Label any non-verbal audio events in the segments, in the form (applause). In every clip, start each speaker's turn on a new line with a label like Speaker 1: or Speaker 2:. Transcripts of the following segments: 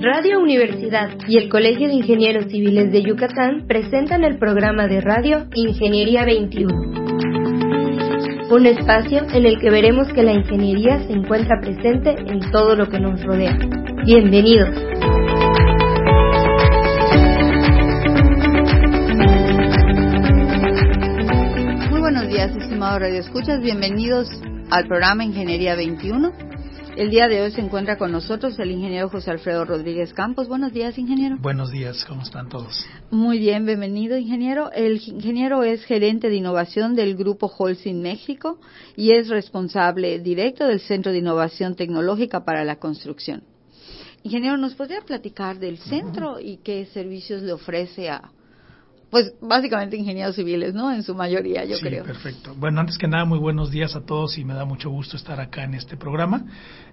Speaker 1: Radio Universidad y el Colegio de Ingenieros Civiles de Yucatán presentan el programa de radio Ingeniería 21. Un espacio en el que veremos que la ingeniería se encuentra presente en todo lo que nos rodea. Bienvenidos.
Speaker 2: Muy buenos días, estimados radioescuchas. Bienvenidos al programa Ingeniería 21 el día de hoy se encuentra con nosotros el ingeniero José Alfredo Rodríguez Campos. Buenos días, ingeniero.
Speaker 3: Buenos días, ¿cómo están todos?
Speaker 2: Muy bien, bienvenido, ingeniero. El ingeniero es gerente de innovación del grupo Holcim México y es responsable directo del Centro de Innovación Tecnológica para la Construcción. Ingeniero, ¿nos podría platicar del centro y qué servicios le ofrece a, pues básicamente ingenieros civiles, ¿no? En su mayoría, yo
Speaker 3: sí,
Speaker 2: creo.
Speaker 3: Perfecto. Bueno, antes que nada, muy buenos días a todos y me da mucho gusto estar acá en este programa.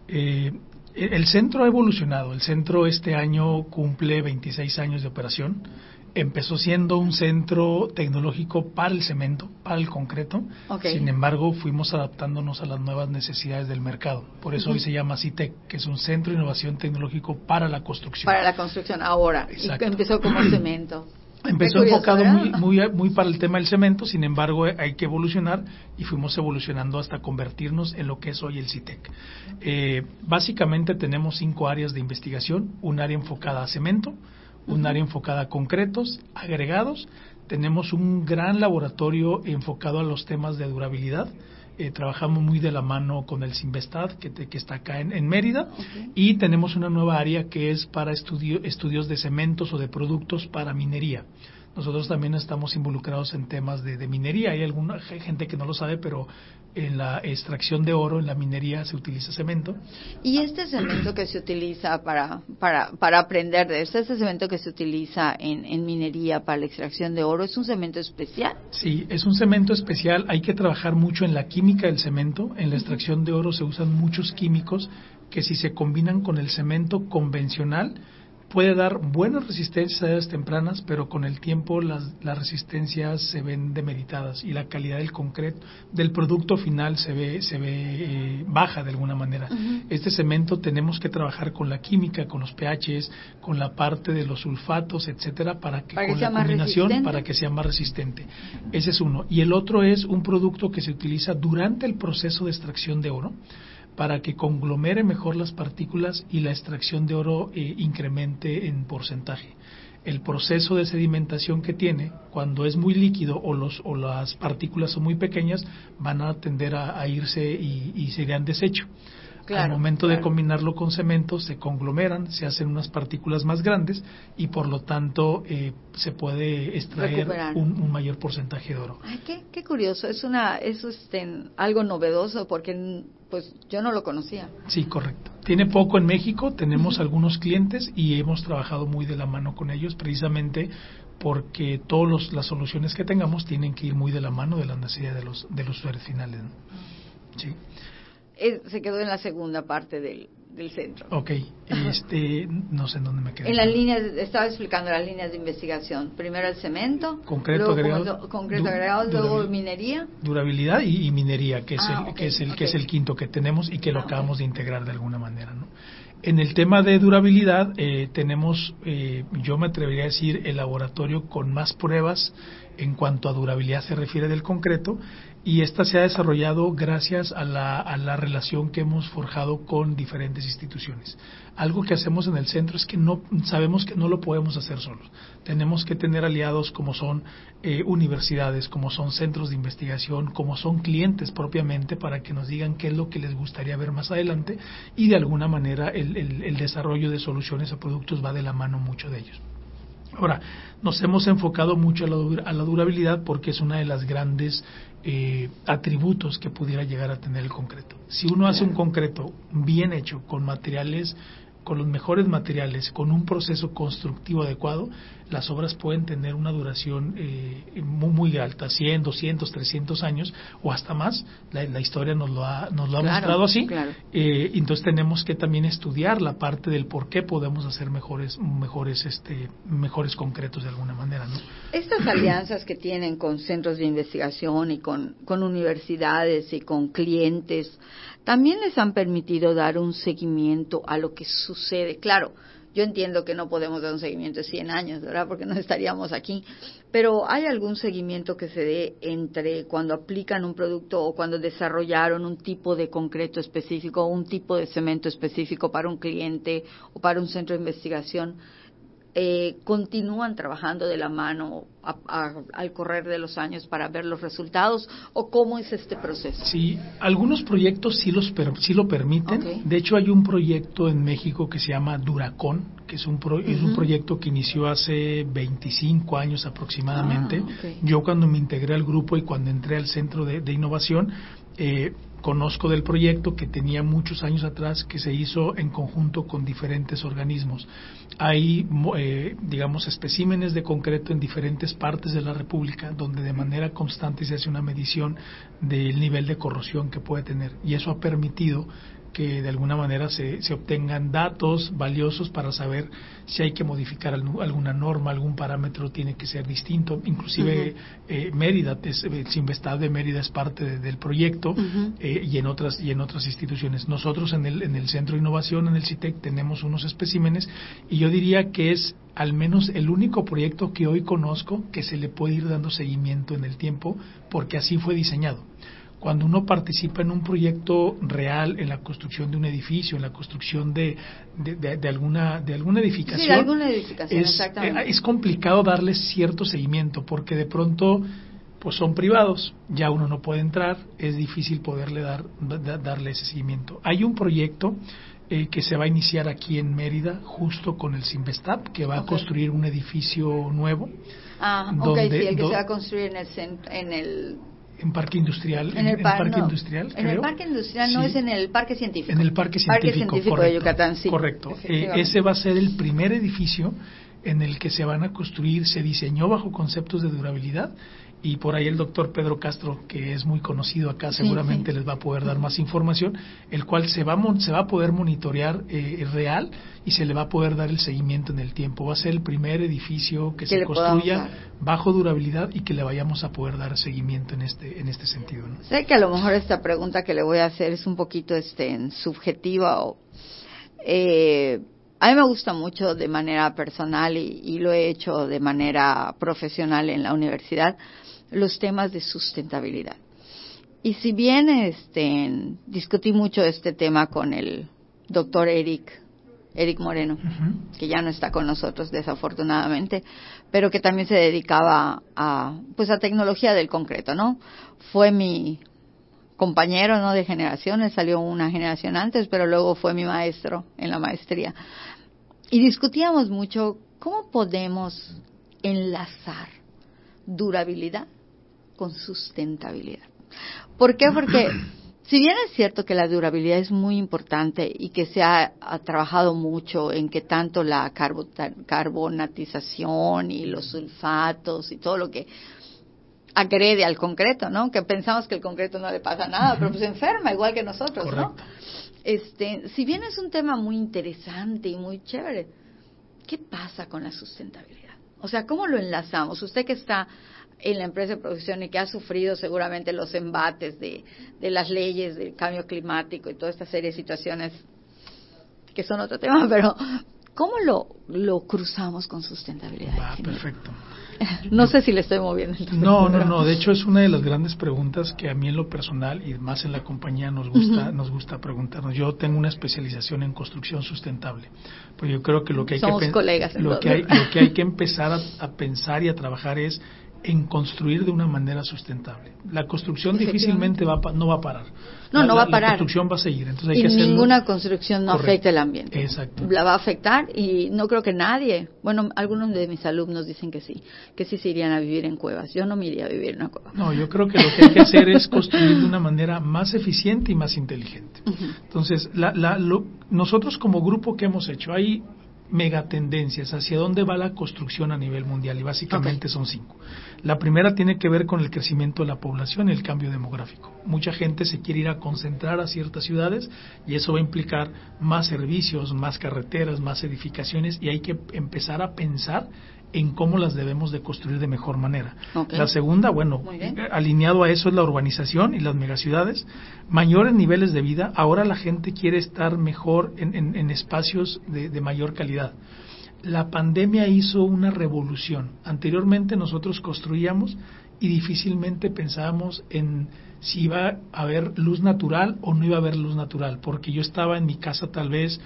Speaker 3: Eh, el centro ha evolucionado. El centro este año cumple 26 años de operación. Empezó siendo un centro tecnológico para el cemento, para el concreto. Sin embargo, fuimos adaptándonos a las nuevas necesidades del mercado. Por eso hoy se llama CITEC, que es un centro de innovación tecnológico para la construcción.
Speaker 2: Para la construcción, ahora. Exacto. Y empezó como (clears throat) cemento.
Speaker 3: Empezó enfocado muy, muy, muy para el tema del cemento, sin embargo hay que evolucionar y fuimos evolucionando hasta convertirnos en lo que es hoy el CITEC. Eh, básicamente tenemos cinco áreas de investigación, un área enfocada a cemento, un área enfocada a concretos, agregados, tenemos un gran laboratorio enfocado a los temas de durabilidad, eh, trabajamos muy de la mano con el Sinvestad, que, que está acá en, Mérida, y tenemos una nueva área que es para estudio, estudios de cementos o de productos para minería. Nosotros también estamos involucrados en temas de, de minería. Hay alguna gente que no lo sabe, pero en la extracción de oro, en la minería, se utiliza cemento.
Speaker 2: ¿Y este cemento que se utiliza para, para, para aprender de esto, este cemento que se utiliza en, en minería para la extracción de oro, es un cemento especial?
Speaker 3: Sí, es un cemento especial. Hay que trabajar mucho en la química del cemento. En la extracción de oro se usan muchos químicos que si se combinan con el cemento convencional, puede dar buenas resistencias a edades tempranas, pero con el tiempo las, las, resistencias se ven demeritadas y la calidad del concreto, del producto final se ve, se ve eh, baja de alguna manera. Este cemento tenemos que trabajar con la química, con los pHs, con la parte de los sulfatos, etcétera, para que, con la combinación para que sea más resistente. Ese es uno. Y el otro es un producto que se utiliza durante el proceso de extracción de oro para que conglomere mejor las partículas y la extracción de oro eh, incremente en porcentaje. El proceso de sedimentación que tiene, cuando es muy líquido o, los, o las partículas son muy pequeñas, van a tender a, irse y, y serían desecho. Al momento de combinarlo con cemento se conglomeran, se hacen unas partículas más grandes y por lo tanto eh, se puede extraer un, mayor porcentaje de oro.
Speaker 2: Ay, qué, qué curioso, es una es este, algo novedoso porque pues yo no lo conocía.
Speaker 3: Sí, correcto. Tiene poco en México, tenemos algunos clientes y hemos trabajado muy de la mano con ellos precisamente porque todas las soluciones que tengamos tienen que ir muy de la mano de las necesidades de los de los usuarios finales. Sí
Speaker 2: se quedó en la segunda parte del, del centro.
Speaker 3: Ok, este, no sé en dónde me quedé.
Speaker 2: En las líneas, estaba explicando las líneas de investigación. Primero el cemento,
Speaker 3: concreto agregado,
Speaker 2: concreto agregado, luego minería.
Speaker 3: Durabilidad y, minería, que es ah, el que es el que es el quinto que tenemos y que lo ah, acabamos de integrar de alguna manera, ¿no? En el tema de durabilidad eh, tenemos, eh, yo me atrevería a decir, el laboratorio con más pruebas en cuanto a durabilidad se refiere del concreto y esta se ha desarrollado gracias a la, a la, relación que hemos forjado con diferentes instituciones. Algo que hacemos en el centro es que no sabemos que no lo podemos hacer solos. Tenemos que tener aliados como son eh, universidades, como son centros de investigación, como son clientes propiamente para que nos digan qué es lo que les gustaría ver más adelante y de alguna manera el, el desarrollo de soluciones o productos va de la mano mucho de ellos. Ahora, nos hemos enfocado mucho a la, durabilidad porque es una de las grandes eh, atributos que pudiera llegar a tener el concreto. Si uno hace un concreto bien hecho, con materiales con los mejores materiales, con un proceso constructivo adecuado, las obras pueden tener una duración eh, muy, muy alta, 100, 200, 300 años o hasta más. La, historia nos lo ha, nos lo ha mostrado así. Eh, entonces tenemos que también estudiar la parte del por qué podemos hacer mejores, mejores, este, mejores concretos de alguna manera. ¿no?
Speaker 2: Estas (clears throat) alianzas que tienen con centros de investigación y con, con universidades y con clientes, también les han permitido dar un seguimiento a lo que sucede. Claro, Yo entiendo que no podemos dar un seguimiento de 100 años, ¿verdad? Porque no estaríamos aquí. Pero ¿hay algún seguimiento que se dé entre cuando aplican un producto o cuando desarrollaron un tipo de concreto específico, un tipo de cemento específico para un cliente o para un centro de investigación? Eh, continúan trabajando de la mano al correr de los años para ver los resultados o cómo es este proceso?
Speaker 3: Sí, algunos proyectos sí, los sí lo permiten. De hecho, hay un proyecto en México que se llama Duracón, que es un, es un proyecto que inició hace 25 años aproximadamente. Ah, Yo cuando me integré al grupo y cuando entré al centro de, de innovación, eh, conozco del proyecto que tenía muchos años atrás que se hizo en conjunto con diferentes organismos. Hay, eh, digamos, especímenes de concreto en diferentes partes de la República donde de manera constante se hace una medición del nivel de corrosión que puede tener y eso ha permitido que de alguna manera se, se, obtengan datos valiosos para saber si hay que modificar alguna norma, algún parámetro tiene que ser distinto. Inclusive eh, Mérida, es, el Sinvestad de Mérida es parte del proyecto eh, y en otras y en otras instituciones. Nosotros en el, en el Centro de Innovación, en el CITEC, tenemos unos especímenes y yo diría que es al menos el único proyecto que hoy conozco que se le puede ir dando seguimiento en el tiempo porque así fue diseñado cuando uno participa en un proyecto real, en la construcción de un edificio, en la construcción de, de, alguna, de alguna edificación, sí,
Speaker 2: alguna edificación
Speaker 3: es,
Speaker 2: exactamente.
Speaker 3: Eh, es complicado darles cierto seguimiento porque de pronto pues son privados, ya uno no puede entrar, es difícil poderle dar, darle ese seguimiento. Hay un proyecto eh, que se va a iniciar aquí en Mérida, justo con el Simvestab, que va a construir un edificio nuevo.
Speaker 2: Ah, donde, sí, el que se va a construir en el, en el
Speaker 3: en Parque Industrial. En, el, Parque Industrial,
Speaker 2: En el Parque Industrial no es en el Parque Científico.
Speaker 3: En el Parque Científico,
Speaker 2: de Yucatán, sí.
Speaker 3: Correcto. Eh, ese va a ser el primer edificio en el que se van a construir, se diseñó bajo conceptos de durabilidad y por ahí el doctor Pedro Castro, que es muy conocido acá, seguramente les va a poder dar más información, el cual se va a, se va a poder monitorear eh, real y se le va a poder dar el seguimiento en el tiempo. Va a ser el primer edificio que, se construya bajo durabilidad y que le vayamos a poder dar seguimiento en este en este sentido.
Speaker 2: Sé que a lo mejor esta pregunta que le voy a hacer es un poquito este subjetiva o eh, a mí me gusta mucho de manera personal y, lo he hecho de manera profesional en la universidad los temas de sustentabilidad. Y si bien este, discutí mucho este tema con el doctor Eric, Eric Moreno, que ya no está con nosotros desafortunadamente, pero que también se dedicaba a, pues a tecnología del concreto, ¿no? Fue mi compañero, ¿no? De generaciones, salió una generación antes, pero luego fue mi maestro en la maestría. Y discutíamos mucho cómo podemos enlazar durabilidad con sustentabilidad. ¿Por qué? Porque (clears throat) si bien es cierto que la durabilidad es muy importante y que se ha, trabajado mucho en que tanto la carbonatización y los sulfatos y todo lo que agrede al concreto, ¿no? Que pensamos que el concreto no le pasa nada, pero pues (laughs) enferma igual que nosotros, ¿no? Este, si bien es un tema muy interesante y muy chévere, ¿qué pasa con la sustentabilidad? O sea, ¿cómo lo enlazamos? Usted que está en la empresa de producción y que ha sufrido seguramente los embates de, de las leyes del cambio climático y toda esta serie de situaciones que son otro (laughs) tema, pero ¿cómo lo, lo cruzamos con sustentabilidad?
Speaker 3: Ah, perfecto. (laughs)
Speaker 2: no sé si le estoy moviendo.
Speaker 3: no, no, no. De hecho, es una de las grandes preguntas que a mí en lo personal y más en la compañía nos gusta, nos gusta preguntarnos. Yo tengo una especialización en construcción sustentable, pero yo creo que lo que hay
Speaker 2: que
Speaker 3: lo que hay, lo que hay que empezar a pensar y a trabajar es en construir de una manera sustentable. La construcción difícilmente va no va a parar.
Speaker 2: No, no va a parar. La
Speaker 3: construcción va a seguir. Entonces hay
Speaker 2: y
Speaker 3: que
Speaker 2: ninguna construcción no afecta el ambiente.
Speaker 3: Exacto.
Speaker 2: La va a afectar y no creo que nadie, bueno, algunos de mis alumnos dicen que sí, que sí se irían a vivir en cuevas. Yo no me iría a vivir en una cueva.
Speaker 3: No, yo creo que lo que hay que hacer es construir de una manera más eficiente y más inteligente. Entonces, la, la, nosotros como grupo, ¿qué hemos hecho? Hay megatendencias, hacia dónde va la construcción a nivel mundial y básicamente son cinco. La primera tiene que ver con el crecimiento de la población y el cambio demográfico. Mucha gente se quiere ir a concentrar a ciertas ciudades y eso va a implicar más servicios, más carreteras, más edificaciones y hay que empezar a pensar en cómo las debemos de construir de mejor manera. La segunda, bueno, alineado a eso es la urbanización y las megaciudades, mayores niveles de vida, ahora la gente quiere estar mejor en, espacios de mayor calidad la pandemia hizo una revolución. Anteriormente nosotros construíamos y difícilmente pensábamos en si iba a haber luz natural o no iba a haber luz natural, porque yo estaba en mi casa tal vez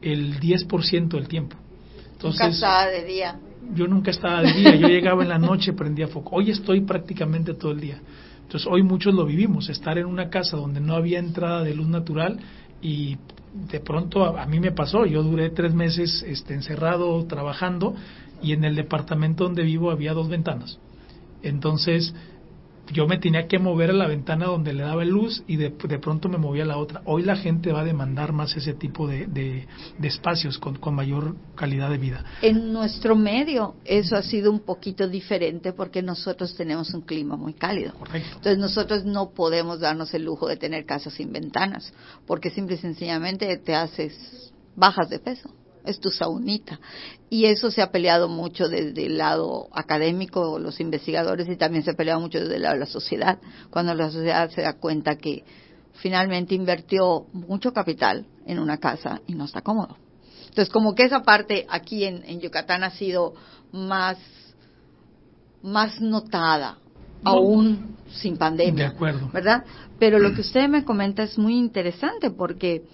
Speaker 3: el 10% del tiempo.
Speaker 2: Entonces, estaba de día.
Speaker 3: Yo nunca estaba de día, yo llegaba en la noche, prendía foco. Hoy estoy prácticamente todo el día. Entonces hoy muchos lo vivimos, estar en una casa donde no había entrada de luz natural y de pronto a, mí me pasó, yo duré tres meses este, encerrado trabajando y en el departamento donde vivo había dos ventanas. Entonces yo me tenía que mover a la ventana donde le daba luz y de, de, pronto me movía a la otra. Hoy la gente va a demandar más ese tipo de, de, espacios con, con, mayor calidad de vida.
Speaker 2: En nuestro medio eso ha sido un poquito diferente porque nosotros tenemos un clima muy cálido.
Speaker 3: Correcto.
Speaker 2: Entonces nosotros no podemos darnos el lujo de tener casas sin ventanas porque simple y sencillamente te haces bajas de peso es tu saunita. Y eso se ha peleado mucho desde el lado académico, los investigadores, y también se ha peleado mucho desde el lado de la sociedad, cuando la sociedad se da cuenta que finalmente invirtió mucho capital en una casa y no está cómodo. Entonces, como que esa parte aquí en, Yucatán ha sido más, más notada, aún sin pandemia.
Speaker 3: De acuerdo.
Speaker 2: ¿Verdad? Pero lo que usted me comenta es muy interesante porque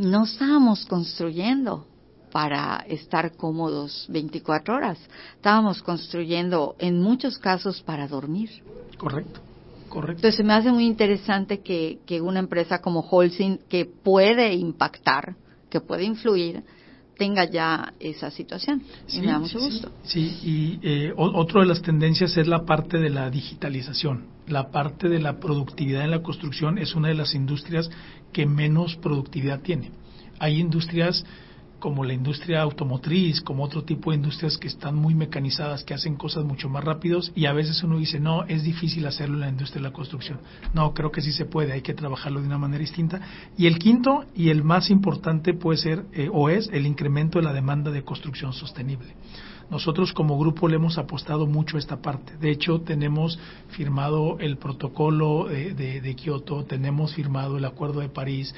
Speaker 2: no estábamos construyendo para estar cómodos 24 horas. Estábamos construyendo en muchos casos para dormir.
Speaker 3: Correcto. Correcto.
Speaker 2: Entonces me hace muy interesante que, que una empresa como Holcim, que puede impactar, que puede influir, tenga ya esa situación. y me da mucho gusto.
Speaker 3: Sí, y eh, otro de las tendencias es la parte de la digitalización. La parte de la productividad en la construcción es una de las industrias que menos productividad tiene. Hay industrias como la industria automotriz, como otro tipo de industrias que están muy mecanizadas, que hacen cosas mucho más rápidos y a veces uno dice, no, es difícil hacerlo en la industria de la construcción. No, creo que sí se puede, hay que trabajarlo de una manera distinta. Y el quinto y el más importante puede ser eh, o es el incremento de la demanda de construcción sostenible. Nosotros como grupo le hemos apostado mucho a esta parte. De hecho, tenemos firmado el protocolo de, de, Kioto, tenemos firmado el Acuerdo de París,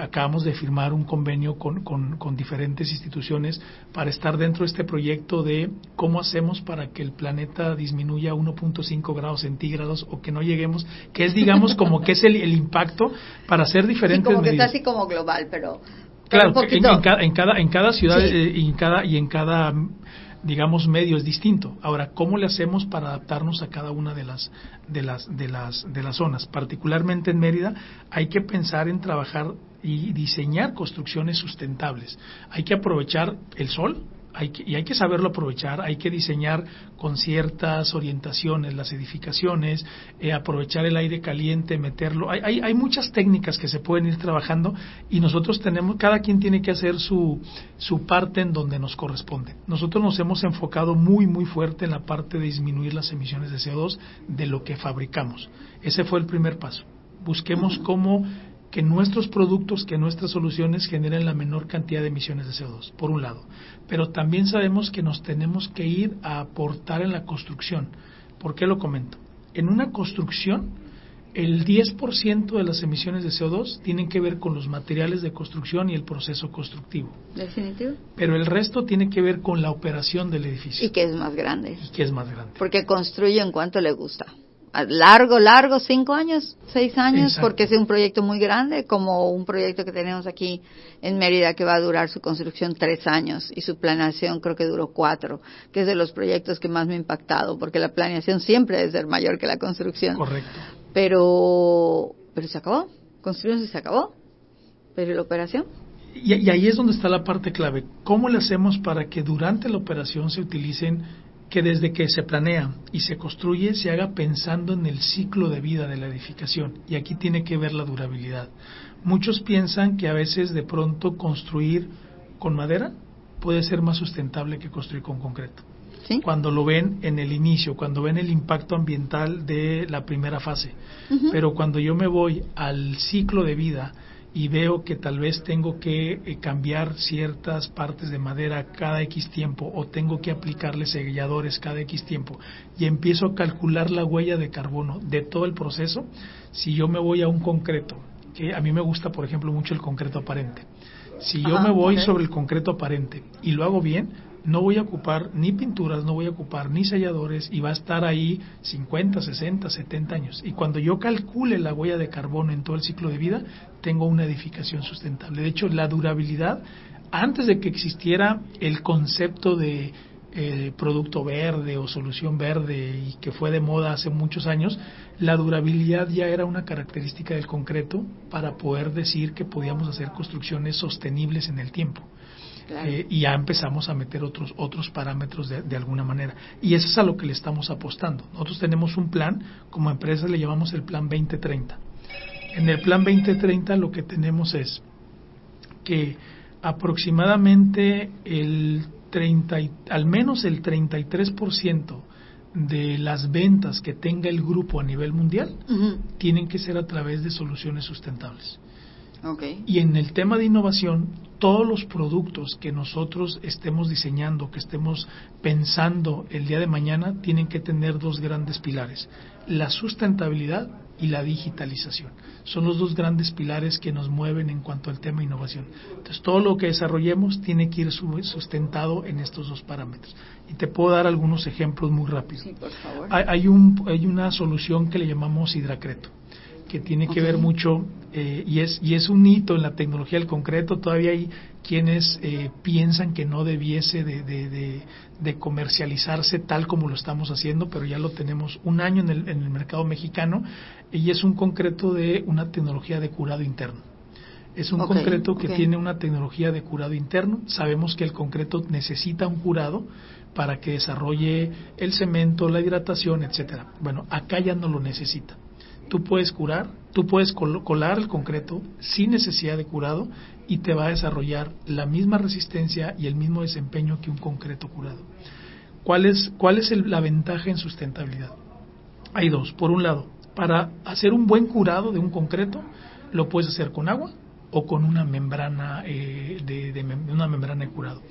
Speaker 3: acabamos de firmar un convenio con, con, diferentes instituciones para estar dentro de este proyecto de cómo hacemos para que el planeta disminuya 1.5 grados centígrados o que no lleguemos, que es digamos como que es el, impacto para hacer diferentes
Speaker 2: sí, como que está así como global, pero
Speaker 3: Claro, en, cada, en, cada, en cada ciudad eh, y, en cada, y en cada digamos, medio es distinto. Ahora, ¿cómo le hacemos para adaptarnos a cada una de las, de las, de las, de las zonas? Particularmente en Mérida, hay que pensar en trabajar y diseñar construcciones sustentables. Hay que aprovechar el sol, y hay que saberlo aprovechar, hay que diseñar con ciertas orientaciones las edificaciones, eh, aprovechar el aire caliente, meterlo. Hay, hay, muchas técnicas que se pueden ir trabajando y nosotros tenemos, cada quien tiene que hacer su, su parte en donde nos corresponde. Nosotros nos hemos enfocado muy, muy fuerte en la parte de disminuir las emisiones de CO2 de lo que fabricamos. Ese fue el primer paso. Busquemos cómo que nuestros productos, que nuestras soluciones generen la menor cantidad de emisiones de CO2, por un lado. Pero también sabemos que nos tenemos que ir a aportar en la construcción. ¿Por qué lo comento? En una construcción, el 10% de las emisiones de CO2 tienen que ver con los materiales de construcción y el proceso constructivo.
Speaker 2: Definitivo.
Speaker 3: Pero el resto tiene que ver con la operación del edificio.
Speaker 2: Y que es más grande.
Speaker 3: Y que es más grande.
Speaker 2: Porque construye en cuanto le gusta largo, largo, cinco años, seis años, porque es un proyecto muy grande, como un proyecto que tenemos aquí en Mérida que va a durar su construcción tres años y su planeación creo que duró cuatro, que es de los proyectos que más me ha impactado, porque la planeación siempre debe ser mayor que la construcción.
Speaker 3: Correcto.
Speaker 2: Pero, pero se acabó, construcción se acabó, pero la operación.
Speaker 3: Y, y ahí es donde está la parte clave. ¿Cómo le hacemos para que durante la operación se utilicen que desde que se planea y se construye se haga pensando en el ciclo de vida de la edificación y aquí tiene que ver la durabilidad. Muchos piensan que a veces de pronto construir con madera puede ser más sustentable que construir con concreto. Cuando lo ven en el inicio, cuando ven el impacto ambiental de la primera fase. Pero cuando yo me voy al ciclo de vida y veo que tal vez tengo que eh, cambiar ciertas partes de madera cada X tiempo o tengo que aplicarle selladores cada X tiempo y empiezo a calcular la huella de carbono de todo el proceso, si yo me voy a un concreto, que a mí me gusta por ejemplo mucho el concreto aparente, si yo me voy sobre el concreto aparente y lo hago bien, no voy a ocupar ni pinturas, no voy a ocupar ni selladores y va a estar ahí 50, 60, 70 años. Y cuando yo calcule la huella de carbono en todo el ciclo de vida, tengo una edificación sustentable. De hecho, la durabilidad, antes de que existiera el concepto de eh, producto verde o solución verde y que fue de moda hace muchos años, la durabilidad ya era una característica del concreto para poder decir que podíamos hacer construcciones sostenibles en el tiempo. Eh, y ya empezamos a meter otros otros parámetros de, alguna manera. Y eso es a lo que le estamos apostando. Nosotros tenemos un plan como empresa le llamamos el plan 2030 en el plan 2030 lo que tenemos es que aproximadamente el 30 al menos el 33% de las ventas que tenga el grupo a nivel mundial tienen que ser a través de soluciones sustentables. Y en el tema de innovación, todos los productos que nosotros estemos diseñando, que estemos pensando el día de mañana, tienen que tener dos grandes pilares, la sustentabilidad y la digitalización. Son los dos grandes pilares que nos mueven en cuanto al tema de innovación. Entonces, todo lo que desarrollemos tiene que ir sustentado en estos dos parámetros. Y te puedo dar algunos ejemplos muy rápidos. Hay, un, hay una solución que le llamamos hidracreto que tiene que ver mucho eh, y es y es un hito en la tecnología del concreto todavía hay quienes eh, piensan que no debiese de, de, comercializarse tal como lo estamos haciendo pero ya lo tenemos un año en el, en el mercado mexicano y es un concreto de una tecnología de curado interno. Es un concreto que tiene una tecnología de curado interno. Sabemos que el concreto necesita un curado para que desarrolle el cemento la hidratación etcétera. Bueno acá ya no lo necesita tú puedes curar, tú puedes colar el concreto sin necesidad de curado y te va a desarrollar la misma resistencia y el mismo desempeño que un concreto curado. ¿Cuál es, cuál es la ventaja en sustentabilidad? Hay dos. Por un lado, para hacer un buen curado de un concreto, lo puedes hacer con agua o con una membrana eh, de, una membrana de curado.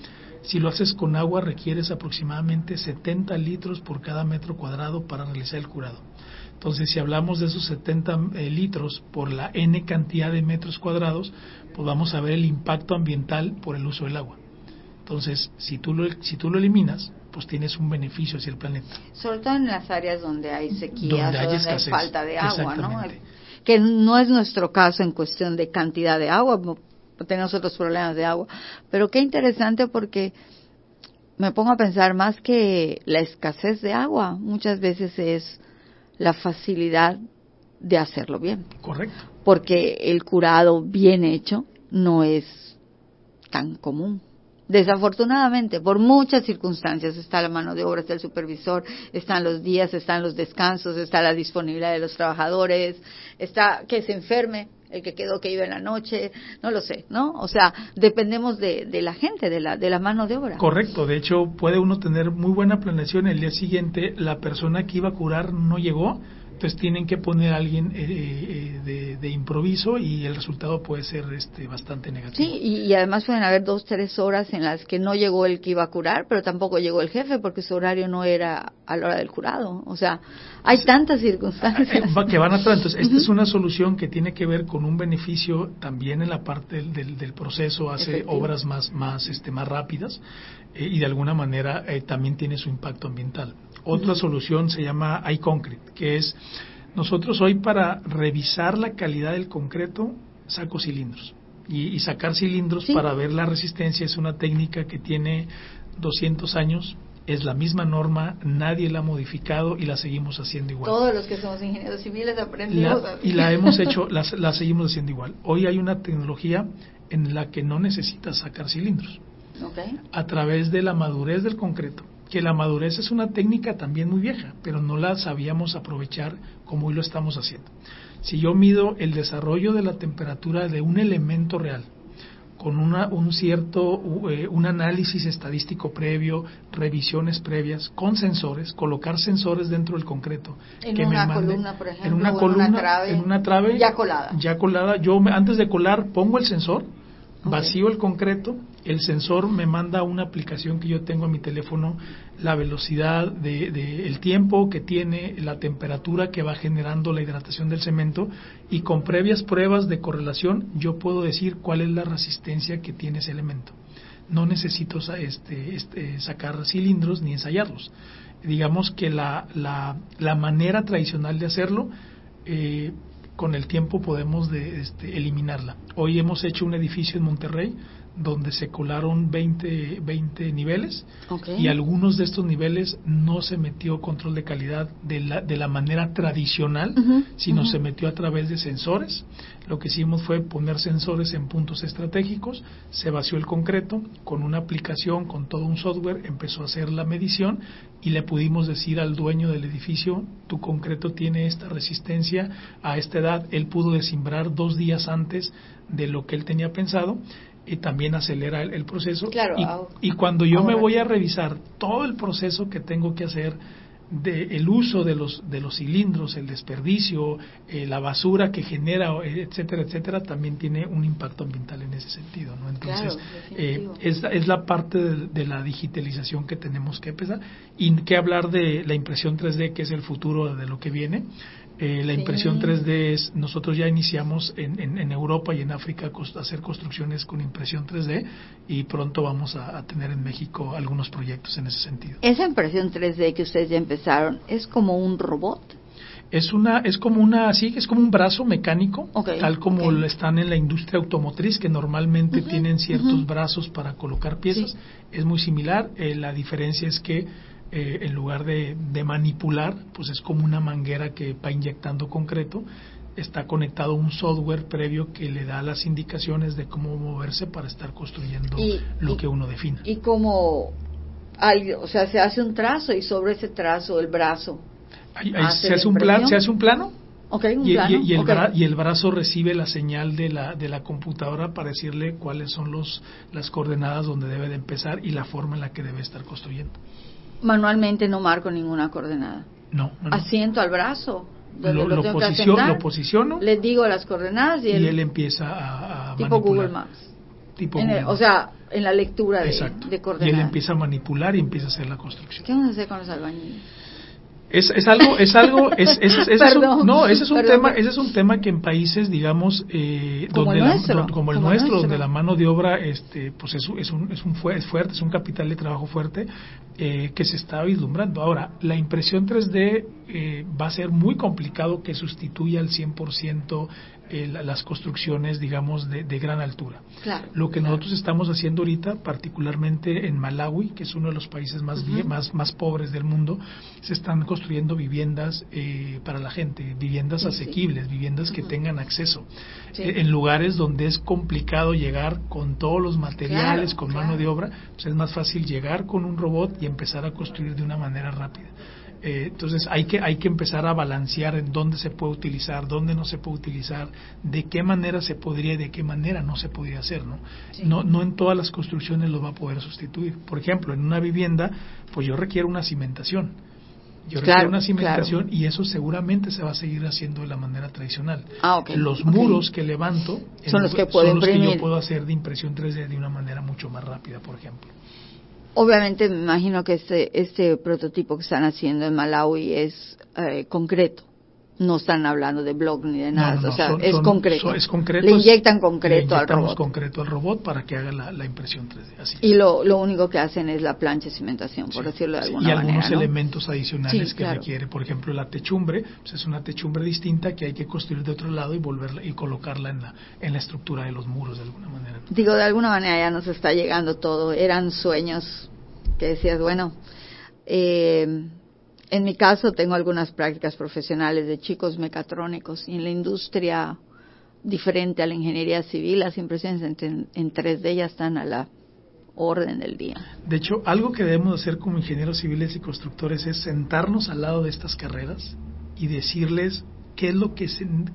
Speaker 3: Si lo haces con agua requieres aproximadamente 70 litros por cada metro cuadrado para realizar el curado. Entonces, si hablamos de esos 70 eh, litros por la n cantidad de metros cuadrados, pues vamos a ver el impacto ambiental por el uso del agua. Entonces, si tú lo, si tú lo eliminas, pues tienes un beneficio hacia el planeta.
Speaker 2: Sobre todo en las áreas donde hay sequía, donde hay, falta de agua, ¿no? Que no es nuestro caso en cuestión de cantidad de agua, tenemos otros problemas de agua. Pero qué interesante porque me pongo a pensar más que la escasez de agua, muchas veces es la facilidad de hacerlo bien.
Speaker 3: Correcto.
Speaker 2: Porque el curado bien hecho no es tan común. Desafortunadamente, por muchas circunstancias, está la mano de obra, está el supervisor, están los días, están los descansos, está la disponibilidad de los trabajadores, está que se enferme, el que quedó que iba en la noche, no lo sé, ¿no? O sea, dependemos de, de, la gente, de la, de la mano de obra.
Speaker 3: Correcto, de hecho puede uno tener muy buena planeación, el día siguiente la persona que iba a curar no llegó, entonces tienen que poner a alguien eh, eh, de, improviso y el resultado puede ser este bastante negativo.
Speaker 2: Sí, y, además pueden haber dos, tres horas en las que no llegó el que iba a curar, pero tampoco llegó el jefe porque su horario no era a la hora del curado. O sea, hay tantas circunstancias.
Speaker 3: Eh, que van atrás. Entonces, esta es una solución que tiene que ver con un beneficio también en la parte del, del, proceso, hace obras más, más, este, más rápidas y de alguna manera también tiene su impacto ambiental. Otra solución se llama iConcrete, que es nosotros hoy para revisar la calidad del concreto saco cilindros. Y, sacar cilindros para ver la resistencia es una técnica que tiene 200 años, es la misma norma, nadie la ha modificado y la seguimos haciendo igual.
Speaker 2: Todos los que somos ingenieros civiles aprendimos.
Speaker 3: y la hemos hecho, (laughs) la, la, seguimos haciendo igual. Hoy hay una tecnología en la que no necesitas sacar cilindros. A través de la madurez del concreto que la madurez es una técnica también muy vieja, pero no la sabíamos aprovechar como hoy lo estamos haciendo. Si yo mido el desarrollo de la temperatura de un elemento real, con una, un cierto, eh, un análisis estadístico previo, revisiones previas, con sensores, colocar sensores dentro del concreto.
Speaker 2: En una columna, por ejemplo,
Speaker 3: en una columna, en una trave,
Speaker 2: ya colada.
Speaker 3: Ya colada. Yo antes de colar pongo el sensor, vacío el concreto, el sensor me manda una aplicación que yo tengo en mi teléfono, la velocidad de, el tiempo que tiene, la temperatura que va generando la hidratación del cemento y con previas pruebas de correlación yo puedo decir cuál es la resistencia que tiene ese elemento. No necesito este, este, sacar cilindros ni ensayarlos. Digamos que la, la, la manera tradicional de hacerlo eh, con el tiempo podemos de, este, eliminarla. Hoy hemos hecho un edificio en Monterrey donde se colaron 20, 20 niveles y algunos de estos niveles no se metió control de calidad de la, de la manera tradicional, sino se metió a través de sensores. Lo que hicimos fue poner sensores en puntos estratégicos, se vació el concreto, con una aplicación, con todo un software, empezó a hacer la medición y le pudimos decir al dueño del edificio, tu concreto tiene esta resistencia a esta edad, él pudo desimbrar dos días antes de lo que él tenía pensado y también acelera el, proceso. y, cuando yo me voy a revisar todo el proceso que tengo que hacer de el uso de los de los cilindros, el desperdicio, eh, la basura que genera, etcétera, etcétera, también tiene un impacto ambiental en ese sentido, ¿no? Entonces eh, es, es, la parte de, la digitalización que tenemos que empezar y que hablar de la impresión 3D que es el futuro de lo que viene. Eh, la impresión 3D es, nosotros ya iniciamos en, en, Europa y en África a hacer construcciones con impresión 3D y pronto vamos a, tener en México algunos proyectos en ese sentido.
Speaker 2: Esa impresión 3D que ustedes ya empezaron, ¿es como un robot?
Speaker 3: Es una, es como una, sí, es como un brazo mecánico, tal como están en la industria automotriz, que normalmente tienen ciertos brazos para colocar piezas. Es muy similar. Eh, la diferencia es que eh, en lugar de, manipular, pues es como una manguera que va inyectando concreto, está conectado a un software previo que le da las indicaciones de cómo moverse para estar construyendo lo que uno define.
Speaker 2: Y como, o sea, se hace un trazo y sobre ese trazo el brazo.
Speaker 3: se, hace un plan, se hace un plano.
Speaker 2: y,
Speaker 3: el y, el brazo recibe la señal de la, de la computadora para decirle cuáles son los, las coordenadas donde debe de empezar y la forma en la que debe estar construyendo
Speaker 2: manualmente no marco ninguna coordenada.
Speaker 3: No.
Speaker 2: Asiento al brazo.
Speaker 3: Lo, lo, lo, posiciono.
Speaker 2: Le digo las coordenadas y,
Speaker 3: él, empieza a,
Speaker 2: a tipo Google Maps.
Speaker 3: Tipo
Speaker 2: O sea, en la lectura de, de, coordenadas.
Speaker 3: Y él empieza a manipular y empieza a hacer la construcción.
Speaker 2: ¿Qué vamos a hacer con los albañiles?
Speaker 3: Es, es algo, es algo, es, es, es un, no, ese es un tema, ese es un tema que en países, digamos, eh, donde
Speaker 2: el nuestro,
Speaker 3: como el nuestro, donde la mano de obra, este, pues es, es un, es un es fuerte, es un capital de trabajo fuerte eh, que se está vislumbrando. Ahora, la impresión 3D eh, va a ser muy complicado que sustituya al 100% eh, las construcciones, digamos, de, gran altura. Lo que nosotros estamos haciendo ahorita, particularmente en Malawi, que es uno de los países más, más, más pobres del mundo, se están construyendo viviendas eh, para la gente, viviendas asequibles, viviendas que tengan acceso, eh, en lugares donde es complicado llegar con todos los materiales, con mano de obra, pues es más fácil llegar con un robot y empezar a construir de una manera rápida. Eh, entonces hay que, hay que empezar a balancear en dónde se puede utilizar, dónde no se puede utilizar, de qué manera se podría y de qué manera no se podría hacer. ¿no? No, no en todas las construcciones lo va a poder sustituir. Por ejemplo, en una vivienda, pues yo requiero una cimentación. Yo requiero una cimentación y eso seguramente se va a seguir haciendo de la manera tradicional.
Speaker 2: Ah,
Speaker 3: los muros que levanto
Speaker 2: son los que, son los que
Speaker 3: yo puedo hacer de impresión 3D de una manera mucho más rápida, por ejemplo.
Speaker 2: Obviamente me imagino que este, este prototipo que están haciendo en Malawi es eh, concreto no están hablando de blog ni de nada, o sea, es, concreto.
Speaker 3: es, concreto.
Speaker 2: Le inyectan concreto
Speaker 3: al
Speaker 2: robot.
Speaker 3: concreto al robot para que haga la, impresión 3D. Así
Speaker 2: y lo, lo, único que hacen es la plancha de cimentación, por decirlo de alguna
Speaker 3: manera.
Speaker 2: Y
Speaker 3: algunos elementos adicionales que requiere, por ejemplo, la techumbre, pues es una techumbre distinta que hay que construir de otro lado y volverla y colocarla en la, en la estructura de los muros de alguna manera.
Speaker 2: Digo, de alguna manera ya nos está llegando todo. Eran sueños que decías, bueno, eh, en mi caso tengo algunas prácticas profesionales de chicos mecatrónicos y en la industria diferente a la ingeniería civil, las impresiones en, tres de ellas están a la orden del día.
Speaker 3: De hecho, algo que debemos hacer como ingenieros civiles y constructores es sentarnos al lado de estas carreras y decirles qué es lo que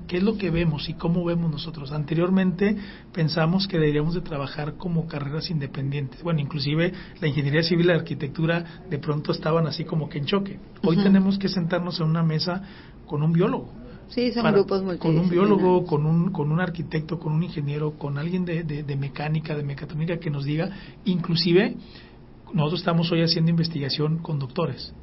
Speaker 3: qué es lo que vemos y cómo vemos nosotros. Anteriormente pensamos que deberíamos de trabajar como carreras independientes. Bueno, inclusive la ingeniería civil y la arquitectura de pronto estaban así como que en choque. Hoy tenemos que sentarnos en una mesa con un biólogo.
Speaker 2: Sí, son grupos
Speaker 3: Con un biólogo, con un, con un arquitecto, con un ingeniero, con alguien de, de, de mecánica, de mecatrónica que nos diga, inclusive nosotros estamos hoy haciendo investigación con doctores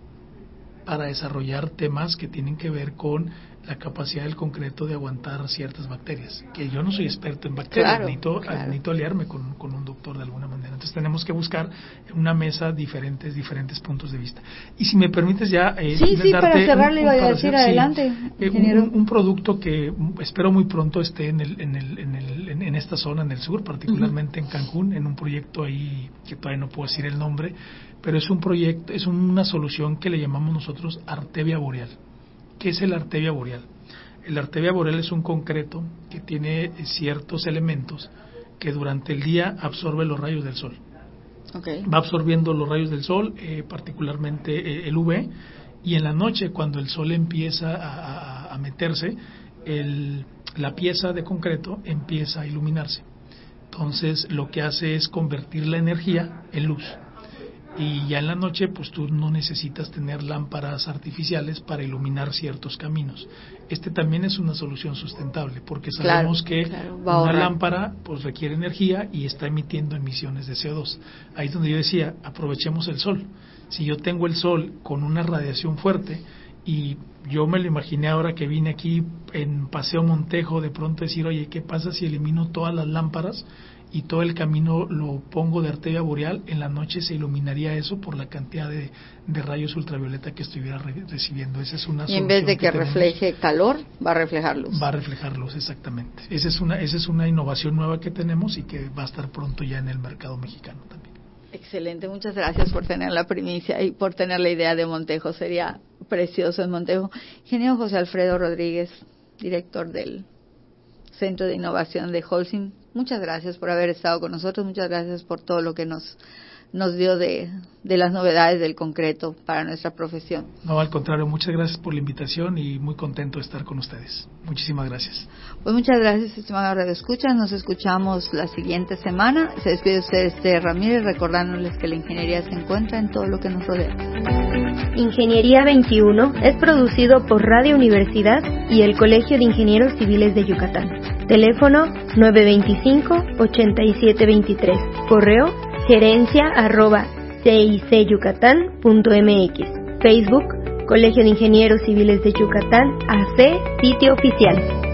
Speaker 3: para desarrollar temas que tienen que ver con la capacidad del concreto de aguantar ciertas bacterias. Que yo no soy experto en bacterias, necesito, aliarme con, con, un doctor de alguna manera. Entonces tenemos que buscar en una mesa diferentes diferentes puntos de vista. Y si me permites ya...
Speaker 2: Eh, sí, sí, para cerrar le iba a decir adelante.
Speaker 3: Eh, un, producto que espero muy pronto esté en, el, en, el, en, el, en, esta zona, en el sur, particularmente en Cancún, en un proyecto ahí que todavía no puedo decir el nombre, pero es un proyecto, es una solución que le llamamos nosotros Artevia boreal. ¿Qué es el Artevia boreal? El Artevia boreal es un concreto que tiene ciertos elementos que durante el día absorbe los rayos del sol. Va absorbiendo los rayos del sol, eh, particularmente eh, el UV, y en la noche cuando el sol empieza a, a meterse, el, la pieza de concreto empieza a iluminarse. Entonces lo que hace es convertir la energía en luz y ya en la noche pues tú no necesitas tener lámparas artificiales para iluminar ciertos caminos. Este también es una solución sustentable porque sabemos que una lámpara pues requiere energía y está emitiendo emisiones de CO2. Ahí es donde yo decía, aprovechemos el sol. Si yo tengo el sol con una radiación fuerte y yo me lo imaginé ahora que vine aquí en Paseo Montejo de pronto decir, oye, ¿qué pasa si elimino todas las lámparas? Y todo el camino lo pongo de arteria boreal, en la noche se iluminaría eso por la cantidad de, rayos ultravioleta que estuviera recibiendo. Esa es una
Speaker 2: y en vez de que, refleje calor, va a reflejar luz.
Speaker 3: Va a reflejar luz, exactamente. Esa es, una, esa es una innovación nueva que tenemos y que va a estar pronto ya en el mercado mexicano también.
Speaker 2: Excelente, muchas gracias por tener la primicia y por tener la idea de Montejo. Sería precioso en Montejo. Ingeniero José Alfredo Rodríguez, director del Centro de Innovación de Holcim, Muchas gracias por haber estado con nosotros, muchas gracias por todo lo que nos, nos dio de, de las novedades del concreto para nuestra profesión.
Speaker 3: No, al contrario, muchas gracias por la invitación y muy contento de estar con ustedes. Muchísimas gracias.
Speaker 2: Pues muchas gracias, estimado Radio Escucha. Nos escuchamos la siguiente semana. Se despide usted, este Ramírez, recordándoles que la ingeniería se encuentra en todo lo que nos rodea.
Speaker 1: Ingeniería 21 es producido por Radio Universidad y el Colegio de Ingenieros Civiles de Yucatán. Teléfono 925-8723. Correo gerencia arroba cicyucatán.mx. Facebook Colegio de Ingenieros Civiles de Yucatán AC, sitio oficial.